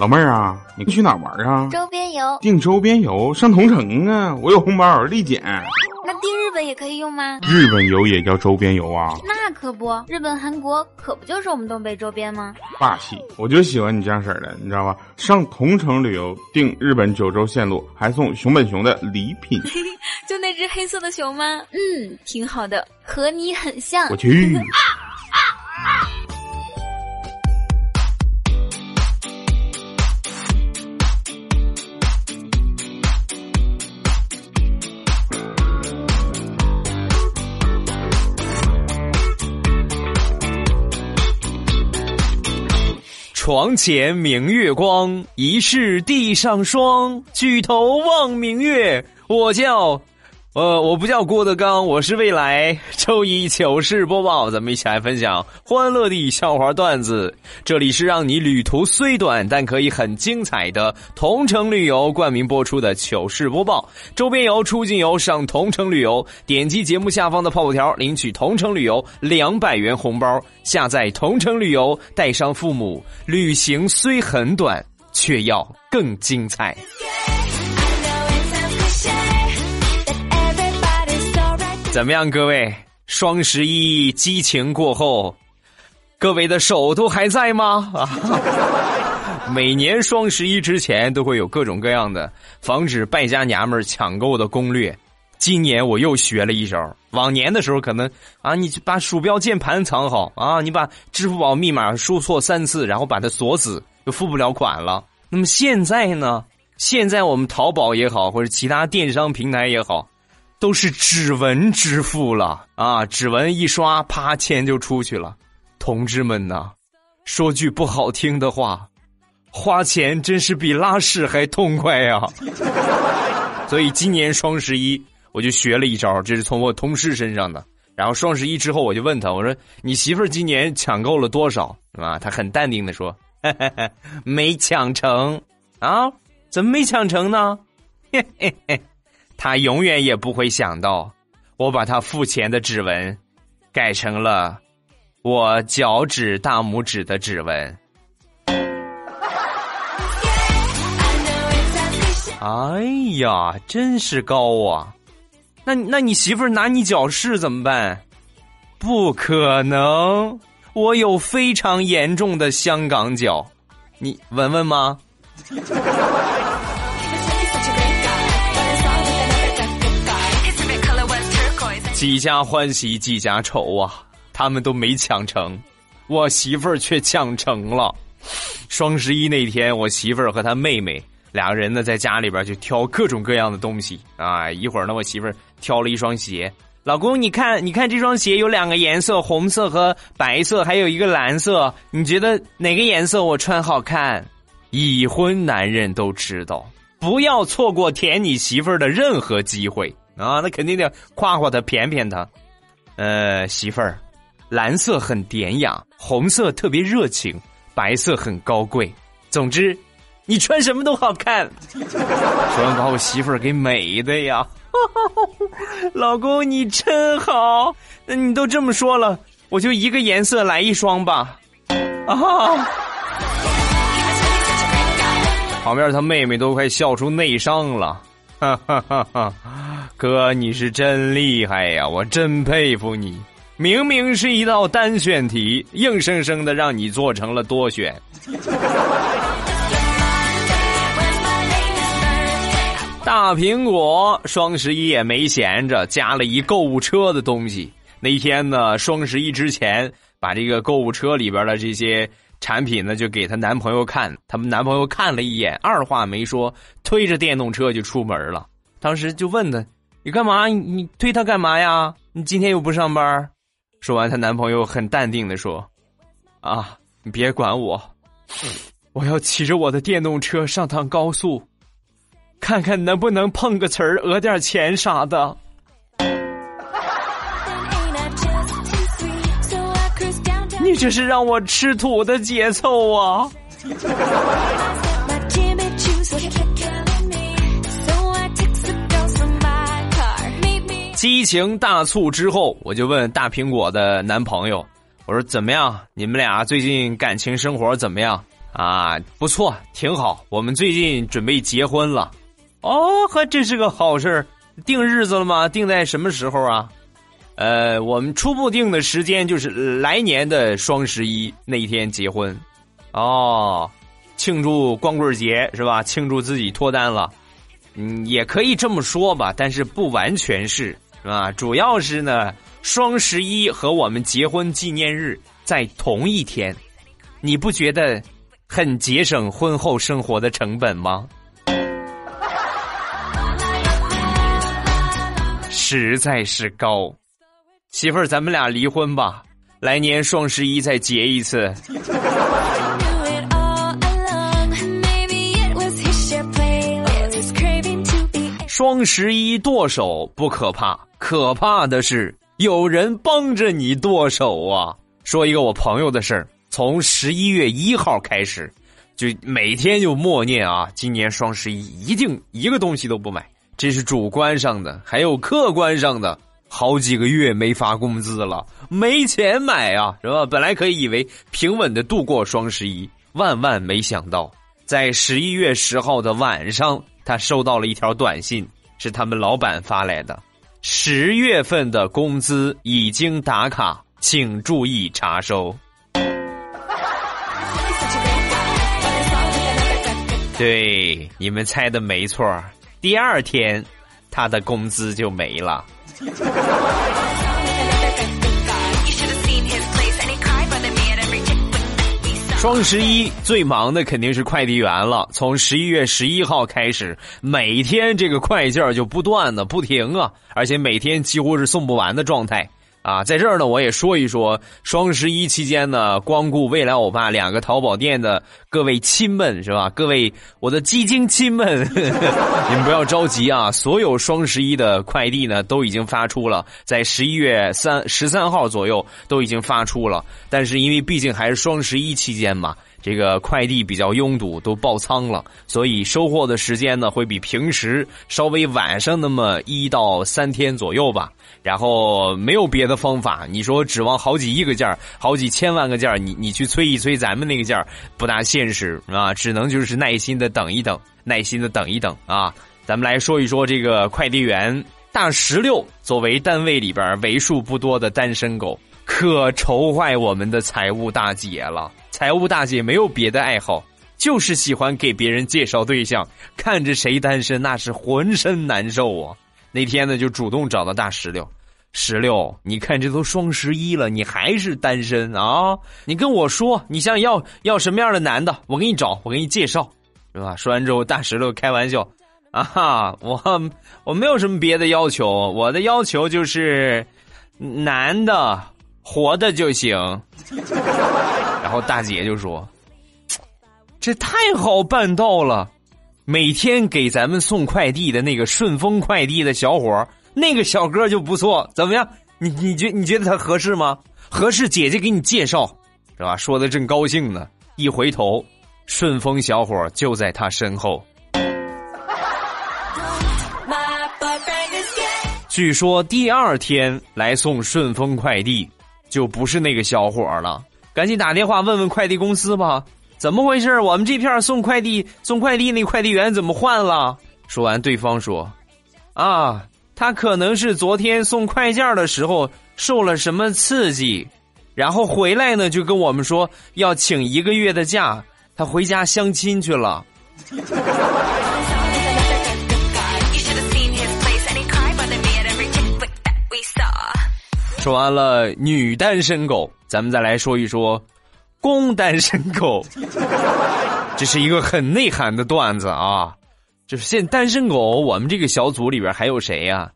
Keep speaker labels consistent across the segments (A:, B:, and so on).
A: 老妹儿啊，你去哪玩啊？
B: 周边游。
A: 订周边游上同城啊！我有红包立减。
B: 那订日本也可以用吗？
A: 日本游也叫周边游啊？
B: 那可不，日本、韩国可不就是我们东北周边吗？
A: 霸气！我就喜欢你这样式儿的，你知道吧？上同城旅游订日本九州线路，还送熊本熊的礼品。
B: 就那只黑色的熊吗？嗯，挺好的，和你很像。
A: 我去。
C: 床前明月光，疑是地上霜。举头望明月，我叫。呃，我不叫郭德纲，我是未来周一糗事播报，咱们一起来分享欢乐的笑话段子。这里是让你旅途虽短，但可以很精彩的同城旅游冠名播出的糗事播报。周边游、出境游上同城旅游，点击节目下方的泡泡条领取同城旅游两百元红包。下载同城旅游，带上父母，旅行虽很短，却要更精彩。怎么样，各位？双十一激情过后，各位的手都还在吗？啊！每年双十一之前都会有各种各样的防止败家娘们抢购的攻略。今年我又学了一招。往年的时候可能啊，你把鼠标键盘藏好啊，你把支付宝密码输错三次，然后把它锁死，就付不了款了。那么现在呢？现在我们淘宝也好，或者其他电商平台也好。都是指纹支付了啊！指纹一刷，啪，钱就出去了。同志们呐，说句不好听的话，花钱真是比拉屎还痛快呀！所以今年双十一，我就学了一招，这是从我同事身上的。然后双十一之后，我就问他，我说：“你媳妇儿今年抢购了多少？”啊，他很淡定的说：“没抢成啊？怎么没抢成呢？”嘿嘿嘿。他永远也不会想到，我把他付钱的指纹改成了我脚趾大拇指的指纹。哎呀，真是高啊！那那你媳妇儿拿你脚试怎么办？不可能，我有非常严重的香港脚，你闻闻吗？几家欢喜几家愁啊！他们都没抢成，我媳妇儿却抢成了。双十一那天，我媳妇儿和她妹妹两个人呢，在家里边就挑各种各样的东西啊。一会儿呢，我媳妇儿挑了一双鞋，老公，你看，你看这双鞋有两个颜色，红色和白色，还有一个蓝色，你觉得哪个颜色我穿好看？已婚男人都知道，不要错过舔你媳妇儿的任何机会。啊，那肯定得夸夸他，骗骗他。呃，媳妇儿，蓝色很典雅，红色特别热情，白色很高贵。总之，你穿什么都好看。说完把我媳妇儿给美的呀，老公你真好。那你都这么说了，我就一个颜色来一双吧。啊！旁边他妹妹都快笑出内伤了。哈哈哈哈哥，你是真厉害呀！我真佩服你。明明是一道单选题，硬生生的让你做成了多选。大苹果双十一也没闲着，加了一购物车的东西。那天呢，双十一之前，把这个购物车里边的这些产品呢，就给她男朋友看。他们男朋友看了一眼，二话没说，推着电动车就出门了。当时就问他。你干嘛？你推他干嘛呀？你今天又不上班。说完，她男朋友很淡定的说：“啊，你别管我，我要骑着我的电动车上趟高速，看看能不能碰个瓷儿，讹点钱啥的。”你这是让我吃土的节奏啊！激情大促之后，我就问大苹果的男朋友：“我说怎么样？你们俩最近感情生活怎么样啊，不错，挺好。我们最近准备结婚了，哦，还真是个好事儿。定日子了吗？定在什么时候啊？呃，我们初步定的时间就是来年的双十一那一天结婚。哦，庆祝光棍节是吧？庆祝自己脱单了。嗯，也可以这么说吧，但是不完全是，是吧？主要是呢，双十一和我们结婚纪念日在同一天，你不觉得？很节省婚后生活的成本吗？实在是高，媳妇儿，咱们俩离婚吧，来年双十一再结一次。双十一剁手不可怕，可怕的是有人帮着你剁手啊！说一个我朋友的事儿。从十一月一号开始，就每天就默念啊，今年双十一一定一个东西都不买。这是主观上的，还有客观上的。好几个月没发工资了，没钱买啊，是吧？本来可以以为平稳的度过双十一，万万没想到，在十一月十号的晚上，他收到了一条短信，是他们老板发来的：十月份的工资已经打卡，请注意查收。对，你们猜的没错第二天，他的工资就没了。双十一最忙的肯定是快递员了。从十一月十一号开始，每天这个快件就不断的不停啊，而且每天几乎是送不完的状态。啊，在这儿呢，我也说一说双十一期间呢，光顾未来欧巴两个淘宝店的各位亲们是吧？各位我的基金亲们，你们不要着急啊！所有双十一的快递呢，都已经发出了，在十一月三十三号左右都已经发出了。但是因为毕竟还是双十一期间嘛。这个快递比较拥堵，都爆仓了，所以收货的时间呢会比平时稍微晚上那么一到三天左右吧。然后没有别的方法，你说指望好几亿个件好几千万个件你你去催一催咱们那个件不大现实啊，只能就是耐心的等一等，耐心的等一等啊。咱们来说一说这个快递员大石榴，作为单位里边为数不多的单身狗。可愁坏我们的财务大姐了。财务大姐没有别的爱好，就是喜欢给别人介绍对象。看着谁单身，那是浑身难受啊。那天呢，就主动找到大石榴。石榴，你看这都双十一了，你还是单身啊？你跟我说，你想要要什么样的男的，我给你找，我给你介绍，是吧？说完之后，大石榴开玩笑：“啊哈，我我没有什么别的要求，我的要求就是男的。”活的就行，然后大姐就说：“这太好办到了，每天给咱们送快递的那个顺丰快递的小伙那个小哥就不错，怎么样？你你觉你觉得他合适吗？合适，姐姐给你介绍，是吧？说的正高兴呢，一回头，顺丰小伙就在他身后。”据说第二天来送顺丰快递。就不是那个小伙了，赶紧打电话问问快递公司吧，怎么回事？我们这片送快递送快递那快递员怎么换了？说完，对方说：“啊，他可能是昨天送快件的时候受了什么刺激，然后回来呢就跟我们说要请一个月的假，他回家相亲去了。”说完了女单身狗，咱们再来说一说公单身狗。这是一个很内涵的段子啊！就是现单身狗，我们这个小组里边还有谁呀？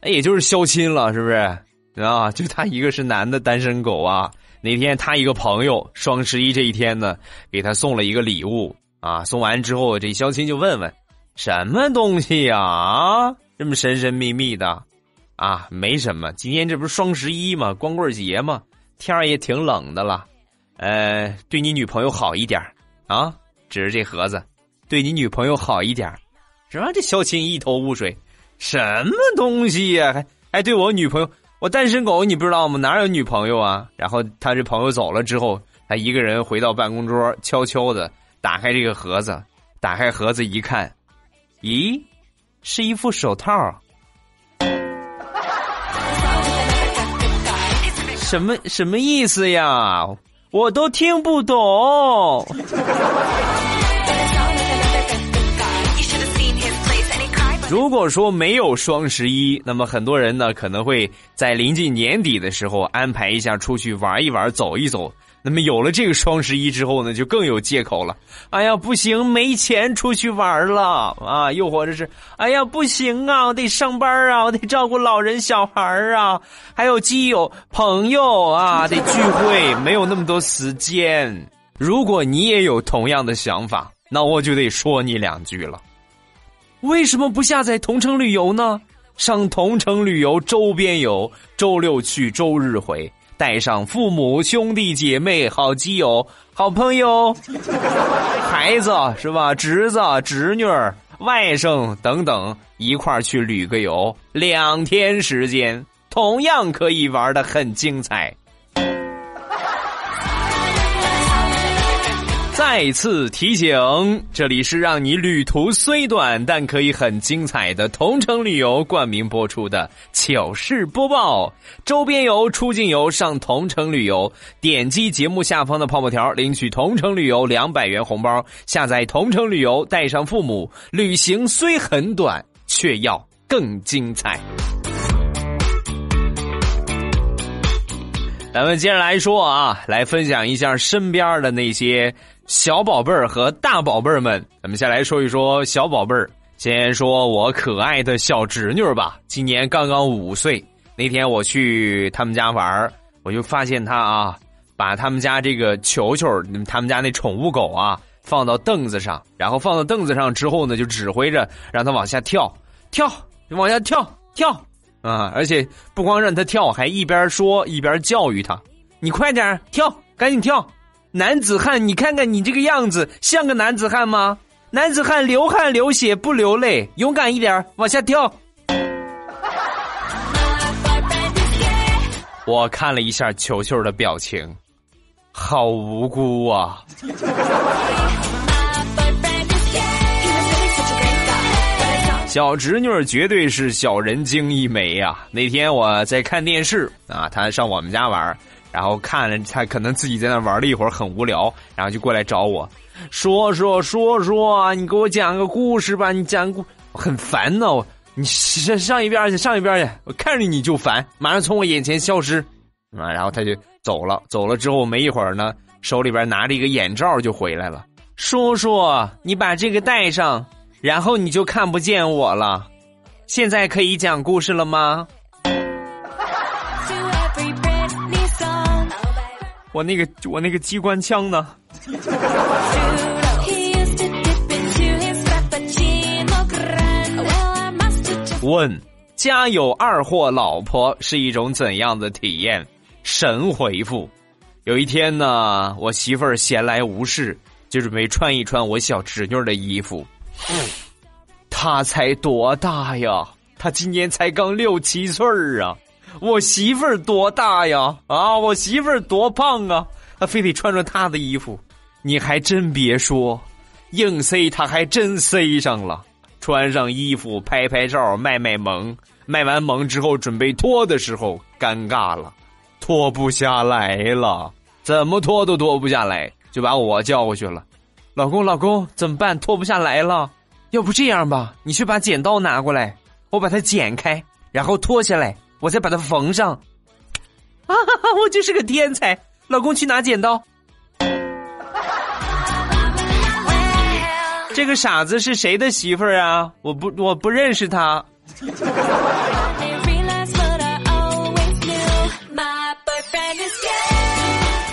C: 那也就是肖亲了，是不是？啊，就他一个是男的单身狗啊。那天他一个朋友双十一这一天呢，给他送了一个礼物啊。送完之后，这肖亲就问问：什么东西呀？啊，这么神神秘秘的。啊，没什么，今天这不是双十一嘛？光棍节嘛？天儿也挺冷的了，呃，对你女朋友好一点啊，指着这盒子，对你女朋友好一点什么？这小青一头雾水，什么东西呀？还还对我女朋友？我单身狗，你不知道吗？哪有女朋友啊？然后他这朋友走了之后，他一个人回到办公桌，悄悄的打开这个盒子，打开盒子一看，咦，是一副手套。什么什么意思呀？我都听不懂。如果说没有双十一，那么很多人呢可能会在临近年底的时候安排一下出去玩一玩、走一走。那么有了这个双十一之后呢，就更有借口了。哎呀，不行，没钱出去玩了啊！又或者是，哎呀，不行啊，我得上班啊，我得照顾老人、小孩啊，还有基友、朋友啊，得聚会，没有那么多时间。如果你也有同样的想法，那我就得说你两句了。为什么不下载同城旅游呢？上同城旅游周边游，周六去，周日回，带上父母、兄弟姐妹、好基友、好朋友、孩子是吧？侄子、侄女、外甥等等，一块儿去旅个游，两天时间，同样可以玩的很精彩。再次提醒，这里是让你旅途虽短，但可以很精彩的同城旅游冠名播出的糗事播报。周边游、出境游上同城旅游，点击节目下方的泡泡条领取同城旅游两百元红包。下载同城旅游，带上父母，旅行虽很短，却要更精彩。咱们接着来说啊，来分享一下身边的那些小宝贝儿和大宝贝儿们。咱们先来说一说小宝贝儿，先说我可爱的小侄女吧，今年刚刚五岁。那天我去他们家玩儿我就发现她啊，把他们家这个球球，他们家那宠物狗啊，放到凳子上，然后放到凳子上之后呢，就指挥着让它往下跳，跳，往下跳，跳。啊！而且不光让它跳，还一边说一边教育它：“你快点跳，赶紧跳！男子汉，你看看你这个样子，像个男子汉吗？男子汉流汗流血不流泪，勇敢一点，往下跳！” 我看了一下球球的表情，好无辜啊！小侄女绝对是小人精一枚呀！那天我在看电视啊，她上我们家玩，然后看了他可能自己在那玩了一会儿，很无聊，然后就过来找我，说说说说，你给我讲个故事吧，你讲故很烦呢，你上上一边去，上一边去，我看着你就烦，马上从我眼前消失啊！然后他就走了，走了之后没一会儿呢，手里边拿着一个眼罩就回来了，说说你把这个戴上。然后你就看不见我了。现在可以讲故事了吗？我那个我那个机关枪呢？问：家有二货老婆是一种怎样的体验？神回复：有一天呢，我媳妇儿闲来无事，就准备穿一穿我小侄女的衣服。她才多大呀？她今年才刚六七岁儿啊！我媳妇儿多大呀？啊，我媳妇儿多胖啊！他非得穿着她的衣服，你还真别说，硬塞他还真塞上了。穿上衣服拍拍照卖卖萌，卖完萌之后准备脱的时候尴尬了，脱不下来了，怎么脱都脱不下来，就把我叫过去了。老公，老公，怎么办？脱不下来了。要不这样吧，你去把剪刀拿过来，我把它剪开，然后脱下来，我再把它缝上。啊，我就是个天才！老公去拿剪刀。这个傻子是谁的媳妇儿啊？我不，我不认识他。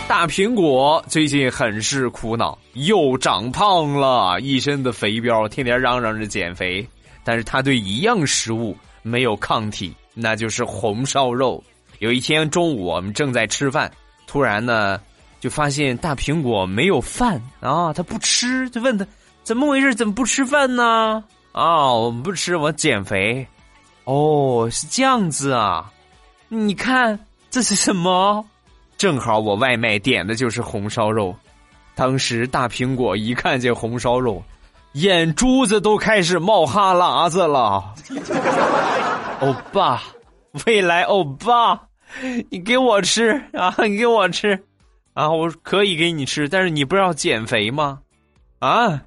C: 大苹果最近很是苦恼，又长胖了，一身的肥膘，天天嚷嚷着减肥。但是他对一样食物没有抗体，那就是红烧肉。有一天中午，我们正在吃饭，突然呢，就发现大苹果没有饭啊，他不吃，就问他怎么回事，怎么不吃饭呢？啊，我们不吃，我减肥。哦，是这样子啊？你看这是什么？正好我外卖点的就是红烧肉。当时大苹果一看见红烧肉，眼珠子都开始冒哈喇子了。欧巴，未来欧巴，你给我吃啊！你给我吃啊！我可以给你吃，但是你不是要减肥吗？啊，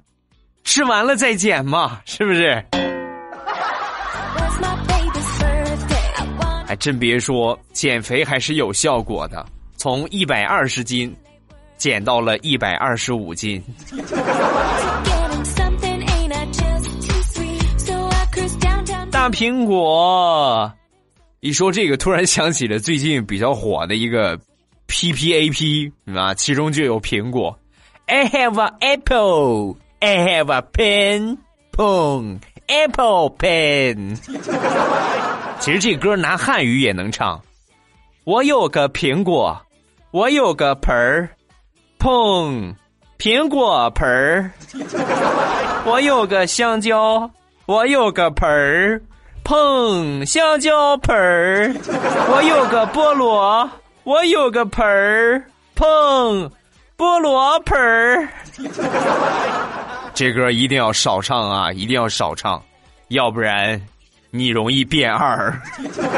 C: 吃完了再减嘛，是不是？还真别说，减肥还是有效果的，从一百二十斤。减到了一百二十五斤。苹果，一说这个，突然想起了最近比较火的一个 P P A P 啊，其中就有苹果。I have an apple, I have a pen, pen, apple pen。其实这歌拿汉语也能唱。我有个苹果，我有个盆儿。碰，苹果盆儿。我有个香蕉，我有个盆儿。碰，香蕉盆儿。我有个菠萝，我有个盆儿。碰，菠萝盆儿。这歌一定要少唱啊！一定要少唱，要不然。你容易变二。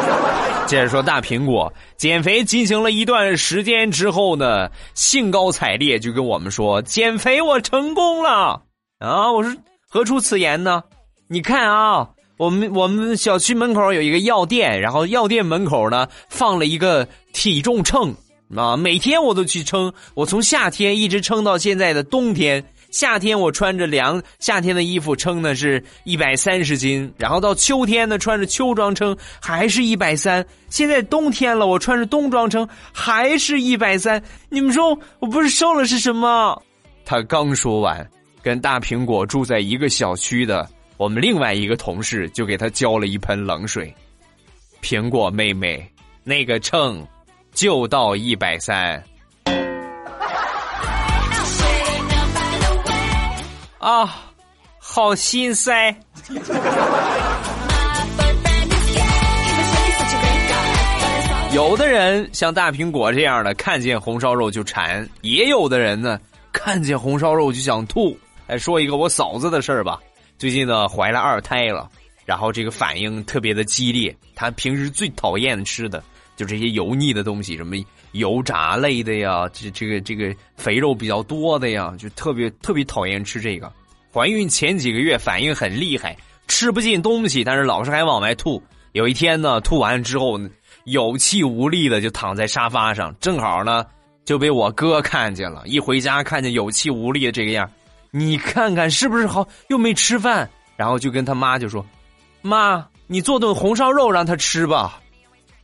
C: 接着说，大苹果减肥进行了一段时间之后呢，兴高采烈就跟我们说：“减肥我成功了啊！”我说：“何出此言呢？”你看啊，我们我们小区门口有一个药店，然后药店门口呢放了一个体重秤啊，每天我都去称，我从夏天一直称到现在的冬天。夏天我穿着凉夏天的衣服称的是一百三十斤，然后到秋天呢穿着秋装称还是一百三。现在冬天了，我穿着冬装称还是一百三。你们说我不是瘦了是什么？他刚说完，跟大苹果住在一个小区的我们另外一个同事就给他浇了一盆冷水。苹果妹妹，那个秤就到一百三。啊，好心塞！有的人像大苹果这样的，看见红烧肉就馋；也有的人呢，看见红烧肉就想吐。来说一个我嫂子的事儿吧。最近呢，怀了二胎了，然后这个反应特别的激烈。她平时最讨厌吃的就这些油腻的东西，什么油炸类的呀，这这个这个肥肉比较多的呀，就特别特别讨厌吃这个。怀孕前几个月反应很厉害，吃不进东西，但是老是还往外吐。有一天呢，吐完之后有气无力的就躺在沙发上，正好呢就被我哥看见了。一回家看见有气无力的这个样，你看看是不是好又没吃饭？然后就跟他妈就说：“妈，你做顿红烧肉让他吃吧。”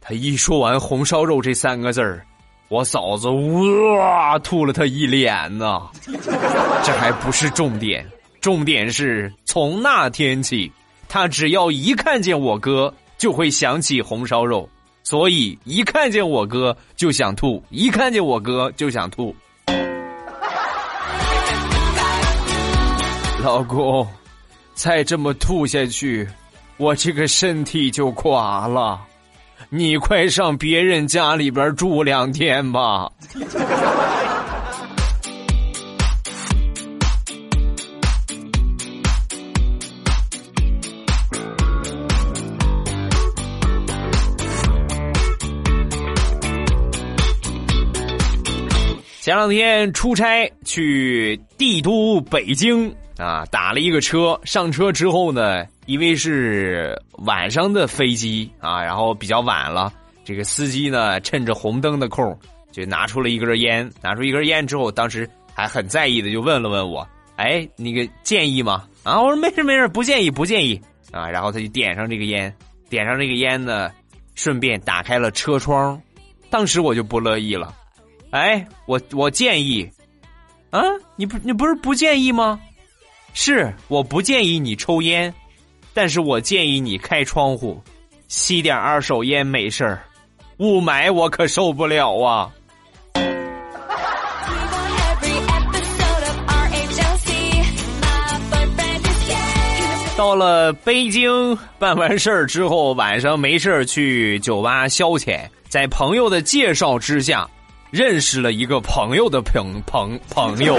C: 他一说完“红烧肉”这三个字儿，我嫂子哇吐了他一脸呢。这还不是重点。重点是从那天起，他只要一看见我哥，就会想起红烧肉，所以一看见我哥就想吐，一看见我哥就想吐。老公，再这么吐下去，我这个身体就垮了，你快上别人家里边住两天吧。前两天出差去帝都北京啊，打了一个车。上车之后呢，因为是晚上的飞机啊，然后比较晚了。这个司机呢，趁着红灯的空，就拿出了一根烟。拿出一根烟之后，当时还很在意的就问了问我：“哎，那个建议吗？”啊，我说没事没事，不建议不建议啊。然后他就点上这个烟，点上这个烟呢，顺便打开了车窗。当时我就不乐意了。哎，我我建议，啊，你不你不是不建议吗？是我不建议你抽烟，但是我建议你开窗户，吸点二手烟没事儿，雾霾我可受不了啊。到了北京办完事儿之后，晚上没事儿去酒吧消遣，在朋友的介绍之下。认识了一个朋友的朋朋朋友，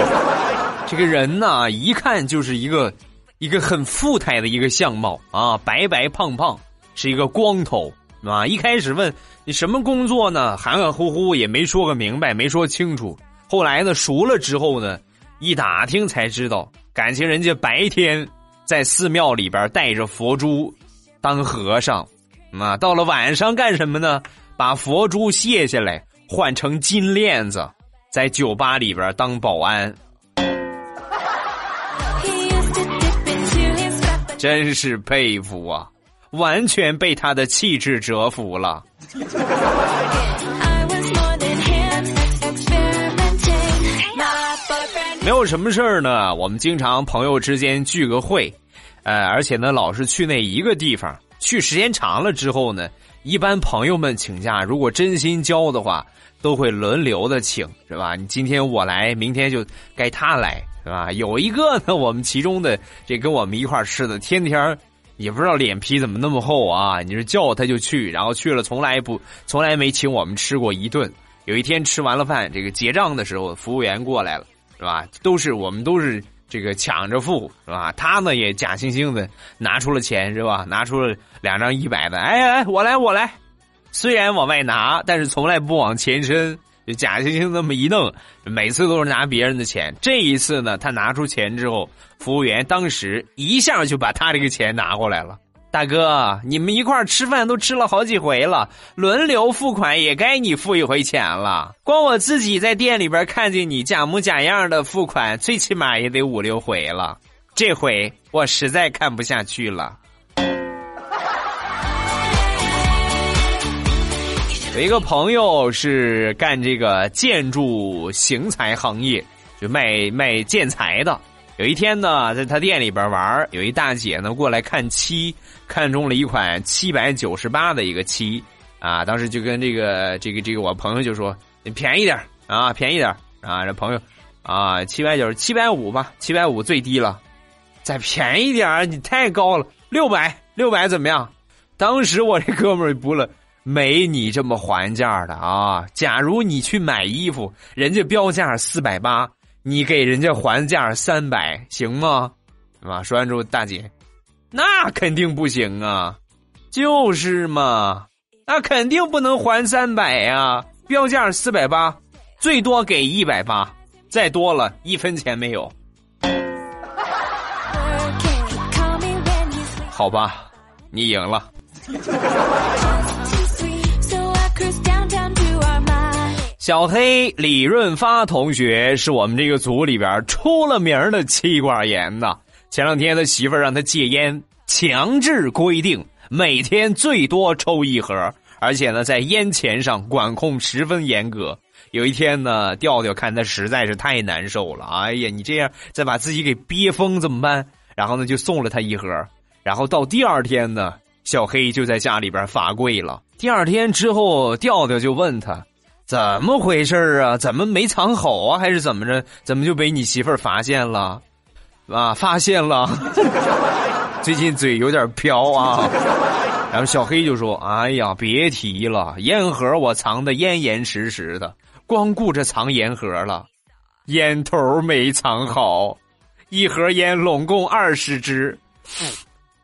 C: 这个人呢，一看就是一个一个很富态的一个相貌啊，白白胖胖，是一个光头啊。一开始问你什么工作呢，含含糊糊也没说个明白，没说清楚。后来呢，熟了之后呢，一打听才知道，感情人家白天在寺庙里边带着佛珠当和尚，啊，到了晚上干什么呢？把佛珠卸下来换成金链子，在酒吧里边当保安，真是佩服啊！完全被他的气质折服了。没有什么事儿呢，我们经常朋友之间聚个会，呃，而且呢，老是去那一个地方，去时间长了之后呢，一般朋友们请假，如果真心交的话，都会轮流的请，是吧？你今天我来，明天就该他来，是吧？有一个呢，我们其中的这跟我们一块吃的，天天也不知道脸皮怎么那么厚啊！你是叫他就去，然后去了从来不从来没请我们吃过一顿。有一天吃完了饭，这个结账的时候，服务员过来了。是吧？都是我们都是这个抢着付，是吧？他呢也假惺惺的拿出了钱，是吧？拿出了两张一百的，哎哎，我来我来。虽然往外拿，但是从来不往前伸，就假惺惺那么一弄，每次都是拿别人的钱。这一次呢，他拿出钱之后，服务员当时一下就把他这个钱拿过来了。大哥，你们一块吃饭都吃了好几回了，轮流付款也该你付一回钱了。光我自己在店里边看见你假模假样的付款，最起码也得五六回了。这回我实在看不下去了。有一个朋友是干这个建筑型材行业，就卖卖建材的。有一天呢，在他店里边玩有一大姐呢过来看漆，看中了一款七百九十八的一个漆，啊，当时就跟这个这个这个我朋友就说：“你便宜点啊，便宜点啊。”这朋友啊，七百九十七百五吧，七百五最低了，再便宜点你太高了，六百六百怎么样？当时我这哥们儿不了，没你这么还价的啊！假如你去买衣服，人家标价四百八。你给人家还价三百行吗？啊，说完之后，大姐，那肯定不行啊，就是嘛，那肯定不能还三百呀，标价四百八，最多给一百八，再多了一分钱没有。好吧，你赢了。小黑李润发同学是我们这个组里边出了名的妻管严呐。前两天他媳妇让他戒烟，强制规定每天最多抽一盒，而且呢在烟钱上管控十分严格。有一天呢，调调看他实在是太难受了，哎呀，你这样再把自己给憋疯怎么办？然后呢就送了他一盒。然后到第二天呢，小黑就在家里边罚跪了。第二天之后，调调就问他。怎么回事啊？怎么没藏好啊？还是怎么着？怎么就被你媳妇儿发现了？啊，发现了！最近嘴有点飘啊。然后小黑就说：“哎呀，别提了，烟盒我藏的严严实实的，光顾着藏烟盒了，烟头没藏好。一盒烟拢共二十支，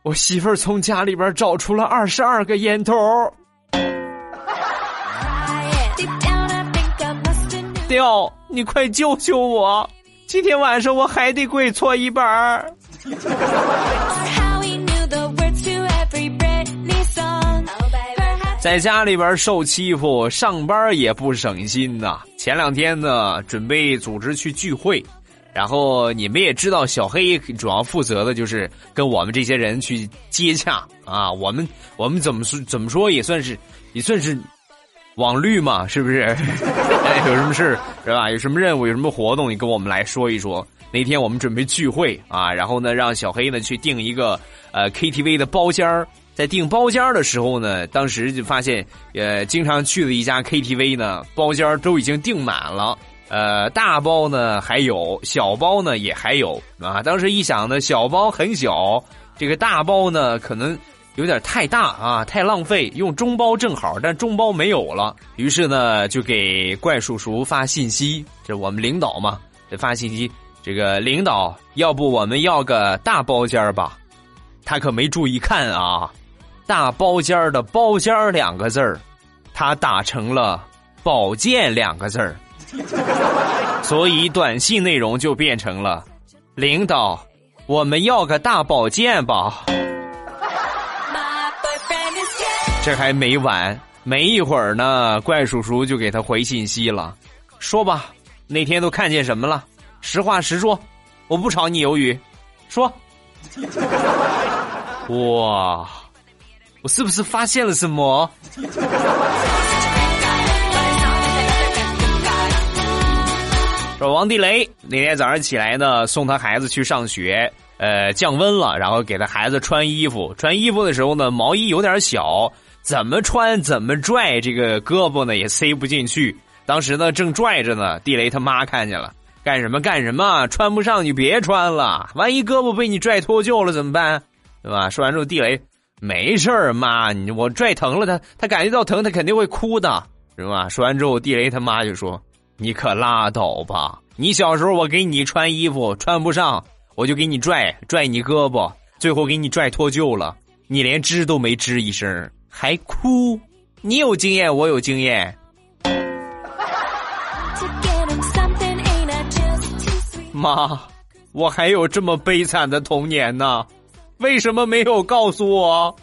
C: 我媳妇儿从家里边找出了二十二个烟头。”掉，你快救救我！今天晚上我还得跪搓衣板儿。在家里边受欺负，上班也不省心呐。前两天呢，准备组织去聚会，然后你们也知道，小黑主要负责的就是跟我们这些人去接洽啊。我们我们怎么说怎么说也算是也算是。网绿嘛，是不是？有什么事是吧？有什么任务，有什么活动，你跟我们来说一说。那天我们准备聚会啊，然后呢，让小黑呢去订一个呃 KTV 的包间儿。在订包间儿的时候呢，当时就发现，呃，经常去的一家 KTV 呢，包间儿都已经订满了。呃，大包呢还有，小包呢也还有啊。当时一想呢，小包很小，这个大包呢可能。有点太大啊，太浪费，用中包正好，但中包没有了，于是呢就给怪叔叔发信息，这我们领导嘛，这发信息，这个领导，要不我们要个大包间吧？他可没注意看啊，大包间的包间两个字儿，他打成了宝剑两个字儿，所以短信内容就变成了，领导，我们要个大宝剑吧。这还没完，没一会儿呢，怪叔叔就给他回信息了，说吧，那天都看见什么了？实话实说，我不炒你鱿鱼，说。哇，我是不是发现了什么？说王地雷那天早上起来呢，送他孩子去上学，呃，降温了，然后给他孩子穿衣服。穿衣服的时候呢，毛衣有点小，怎么穿怎么拽，这个胳膊呢也塞不进去。当时呢正拽着呢，地雷他妈看见了，干什么干什么？穿不上就别穿了，万一胳膊被你拽脱臼了怎么办？对吧？说完之后，地雷没事儿，妈，你我拽疼了他，他感觉到疼，他肯定会哭的，是吧？说完之后，地雷他妈就说。你可拉倒吧！你小时候我给你穿衣服穿不上，我就给你拽拽你胳膊，最后给你拽脱臼了，你连吱都没吱一声，还哭！你有经验，我有经验。妈，我还有这么悲惨的童年呢，为什么没有告诉我？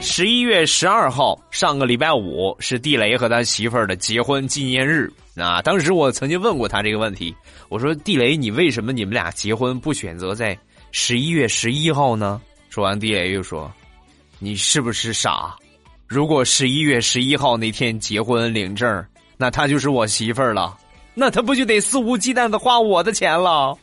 C: 十一月十二号，上个礼拜五是地雷和他媳妇儿的结婚纪念日啊！当时我曾经问过他这个问题，我说：“地雷，你为什么你们俩结婚不选择在十一月十一号呢？”说完，地雷又说：“你是不是傻？如果十一月十一号那天结婚领证，那她就是我媳妇儿了，那她不就得肆无忌惮的花我的钱了？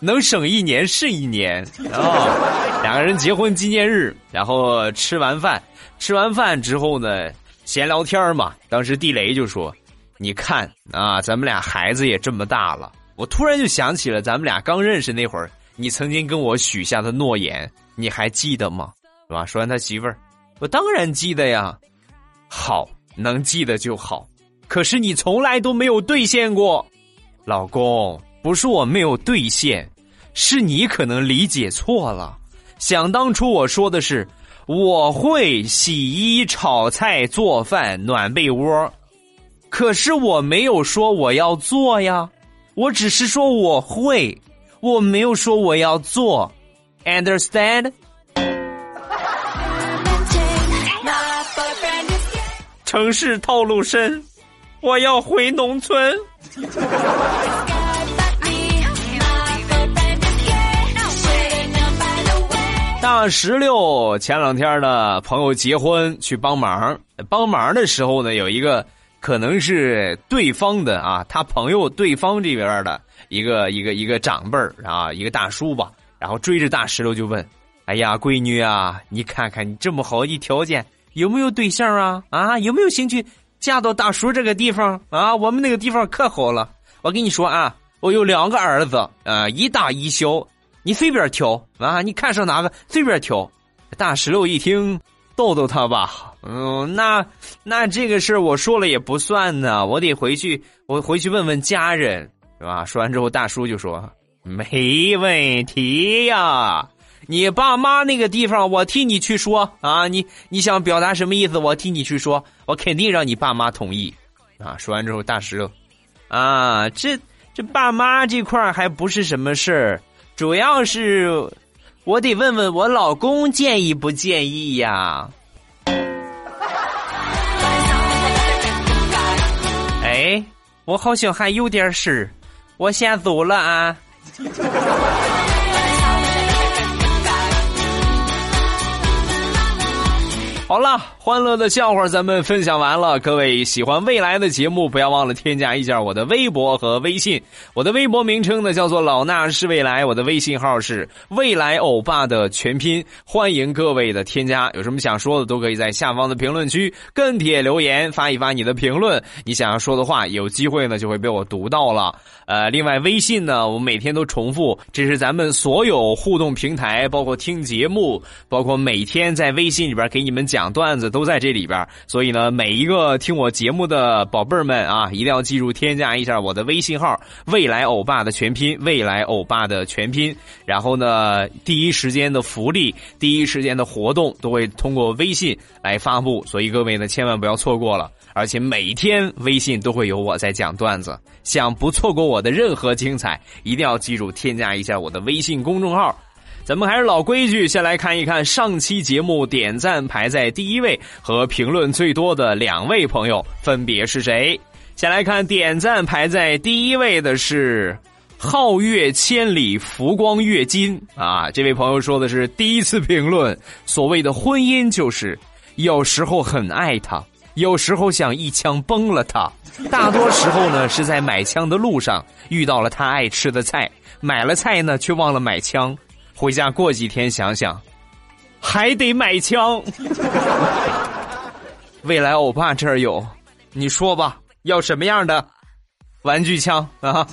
C: 能省一年是一年啊！两个人结婚纪念日，然后吃完饭。”吃完饭之后呢，闲聊天嘛。当时地雷就说：“你看啊，咱们俩孩子也这么大了。”我突然就想起了咱们俩刚认识那会儿，你曾经跟我许下的诺言，你还记得吗？是吧？说完他媳妇儿，我当然记得呀。好，能记得就好。可是你从来都没有兑现过，老公，不是我没有兑现，是你可能理解错了。想当初我说的是。我会洗衣、炒菜、做饭、暖被窝，可是我没有说我要做呀，我只是说我会，我没有说我要做，understand？城市套路深，我要回农村。大石榴前两天呢，朋友结婚去帮忙，帮忙的时候呢，有一个可能是对方的啊，他朋友对方这边的一个一个一个长辈儿啊，一个大叔吧，然后追着大石榴就问：“哎呀，闺女啊，你看看你这么好一条件，有没有对象啊？啊，有没有兴趣嫁到大叔这个地方啊？我们那个地方可好了，我跟你说啊，我有两个儿子啊，一大一小。”你随便挑啊！你看上哪个随便挑。大石榴一听，逗逗他吧。嗯，那那这个事儿我说了也不算呢，我得回去，我回去问问家人，是吧？说完之后，大叔就说：“没问题呀，你爸妈那个地方我替你去说啊。你你想表达什么意思？我替你去说，我肯定让你爸妈同意。”啊！说完之后，大石榴，啊，这这爸妈这块还不是什么事儿。主要是，我得问问我老公建议不建议呀？我好像还有点事我先走了啊。好了，欢乐的笑话咱们分享完了。各位喜欢未来的节目，不要忘了添加一下我的微博和微信。我的微博名称呢叫做老衲是未来，我的微信号是未来欧巴的全拼。欢迎各位的添加，有什么想说的都可以在下方的评论区跟帖留言，发一发你的评论，你想要说的话，有机会呢就会被我读到了。呃，另外微信呢，我每天都重复，这是咱们所有互动平台，包括听节目，包括每天在微信里边给你们讲。讲段子都在这里边，所以呢，每一个听我节目的宝贝儿们啊，一定要记住添加一下我的微信号“未来欧巴”的全拼“未来欧巴”的全拼。然后呢，第一时间的福利、第一时间的活动都会通过微信来发布，所以各位呢，千万不要错过了。而且每天微信都会有我在讲段子，想不错过我的任何精彩，一定要记住添加一下我的微信公众号。咱们还是老规矩，先来看一看上期节目点赞排在第一位和评论最多的两位朋友分别是谁。先来看点赞排在第一位的是皓月千里浮光跃金啊，这位朋友说的是第一次评论。所谓的婚姻就是有时候很爱他，有时候想一枪崩了他，大多时候呢是在买枪的路上遇到了他爱吃的菜，买了菜呢却忘了买枪。回家过几天想想，还得买枪。未来欧巴这儿有，你说吧，要什么样的玩具枪啊？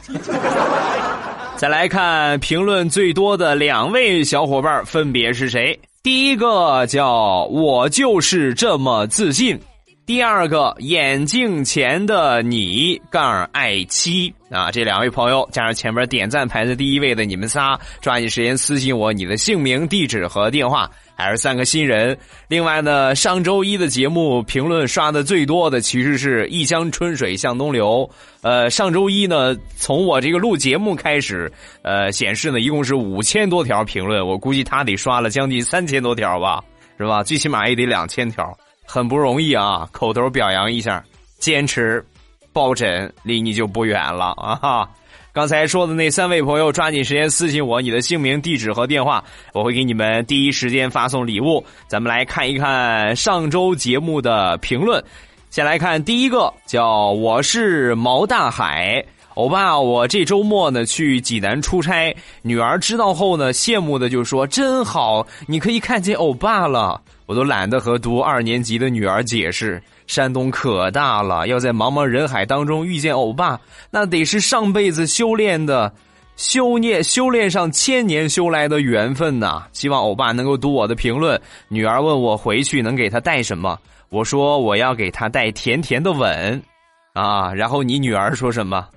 C: 再来看评论最多的两位小伙伴分别是谁？第一个叫我就是这么自信。第二个眼镜前的你杠爱妻啊，这两位朋友加上前面点赞排在第一位的你们仨，抓紧时间私信我你的姓名、地址和电话。还是三个新人。另外呢，上周一的节目评论刷的最多的其实是一江春水向东流。呃，上周一呢，从我这个录节目开始，呃，显示呢一共是五千多条评论，我估计他得刷了将近三千多条吧，是吧？最起码也得两千条。很不容易啊！口头表扬一下，坚持，抱枕离你就不远了啊！哈！刚才说的那三位朋友，抓紧时间私信我你的姓名、地址和电话，我会给你们第一时间发送礼物。咱们来看一看上周节目的评论。先来看第一个，叫我是毛大海。欧巴，我这周末呢去济南出差，女儿知道后呢，羡慕的就说：“真好，你可以看见欧巴了。”我都懒得和读二年级的女儿解释，山东可大了，要在茫茫人海当中遇见欧巴，那得是上辈子修炼的，修炼修炼上千年修来的缘分呐！希望欧巴能够读我的评论。女儿问我回去能给她带什么，我说我要给她带甜甜的吻，啊，然后你女儿说什么？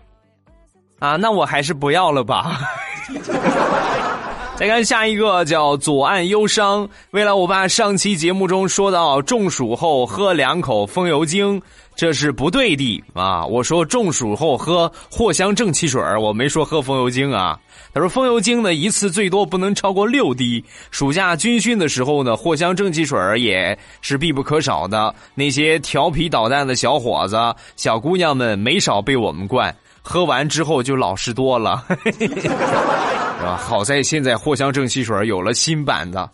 C: 啊，那我还是不要了吧。再看下一个，叫左岸忧伤。未来我爸上期节目中说到中暑后喝两口风油精，这是不对的啊！我说中暑后喝藿香正气水我没说喝风油精啊。他说风油精呢一次最多不能超过六滴。暑假军训的时候呢，藿香正气水也是必不可少的。那些调皮捣蛋的小伙子、小姑娘们没少被我们灌。喝完之后就老实多了，是吧？好在现在藿香正气水有了新版的，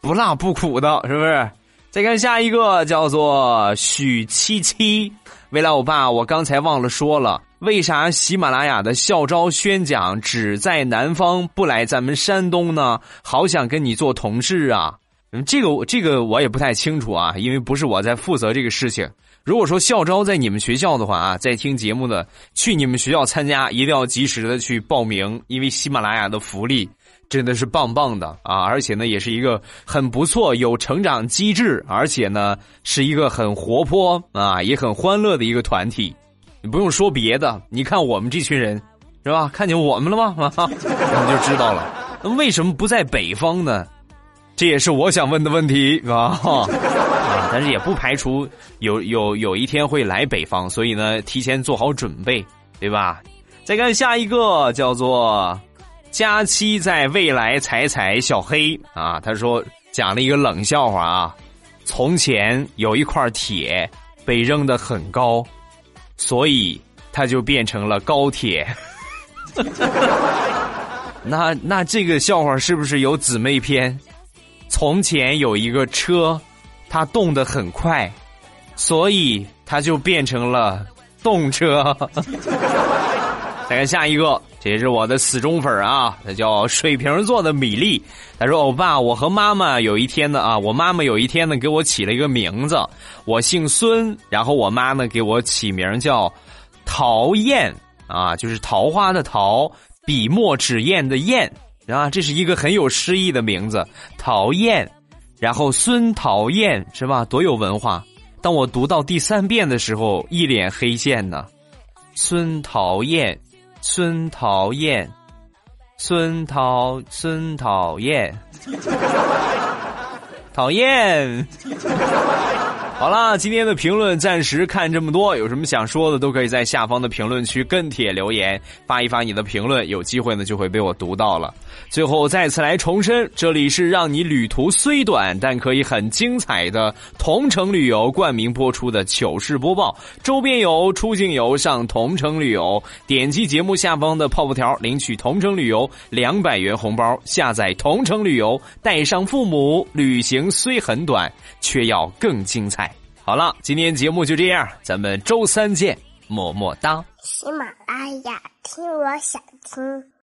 C: 不辣不苦的，是不是？再看下一个，叫做许七七。未来欧巴，我刚才忘了说了，为啥喜马拉雅的校招宣讲只在南方，不来咱们山东呢？好想跟你做同事啊！嗯，这个这个我也不太清楚啊，因为不是我在负责这个事情。如果说校招在你们学校的话啊，在听节目的去你们学校参加，一定要及时的去报名，因为喜马拉雅的福利真的是棒棒的啊！而且呢，也是一个很不错、有成长机制，而且呢是一个很活泼啊、也很欢乐的一个团体。你不用说别的，你看我们这群人，是吧？看见我们了吗？你就知道了。那为什么不在北方呢？这也是我想问的问题啊。但是也不排除有有有一天会来北方，所以呢，提前做好准备，对吧？再看下一个，叫做佳期在未来踩踩小黑啊，他说讲了一个冷笑话啊。从前有一块铁被扔得很高，所以它就变成了高铁。那那这个笑话是不是有姊妹篇？从前有一个车。它动得很快，所以它就变成了动车。再看下一个，这是我的死忠粉啊，他叫水瓶座的米粒。他说：“欧巴，我和妈妈有一天呢啊，我妈妈有一天呢给我起了一个名字，我姓孙，然后我妈呢给我起名叫桃燕啊，就是桃花的桃，笔墨纸砚的砚啊，这是一个很有诗意的名字，桃燕。然后孙讨厌是吧？多有文化。当我读到第三遍的时候，一脸黑线呢，孙讨厌。”孙讨厌，孙讨孙讨厌，讨厌。好了，今天的评论暂时看这么多。有什么想说的，都可以在下方的评论区跟帖留言，发一发你的评论，有机会呢就会被我读到了。最后再次来重申，这里是让你旅途虽短但可以很精彩的同城旅游冠名播出的糗事播报。周边游、出境游上同城旅游，点击节目下方的泡泡条领取同城旅游两百元红包。下载同城旅游，带上父母，旅行虽很短，却要更精彩。好了，今天节目就这样，咱们周三见，么么哒。
D: 喜马拉雅，听我想听。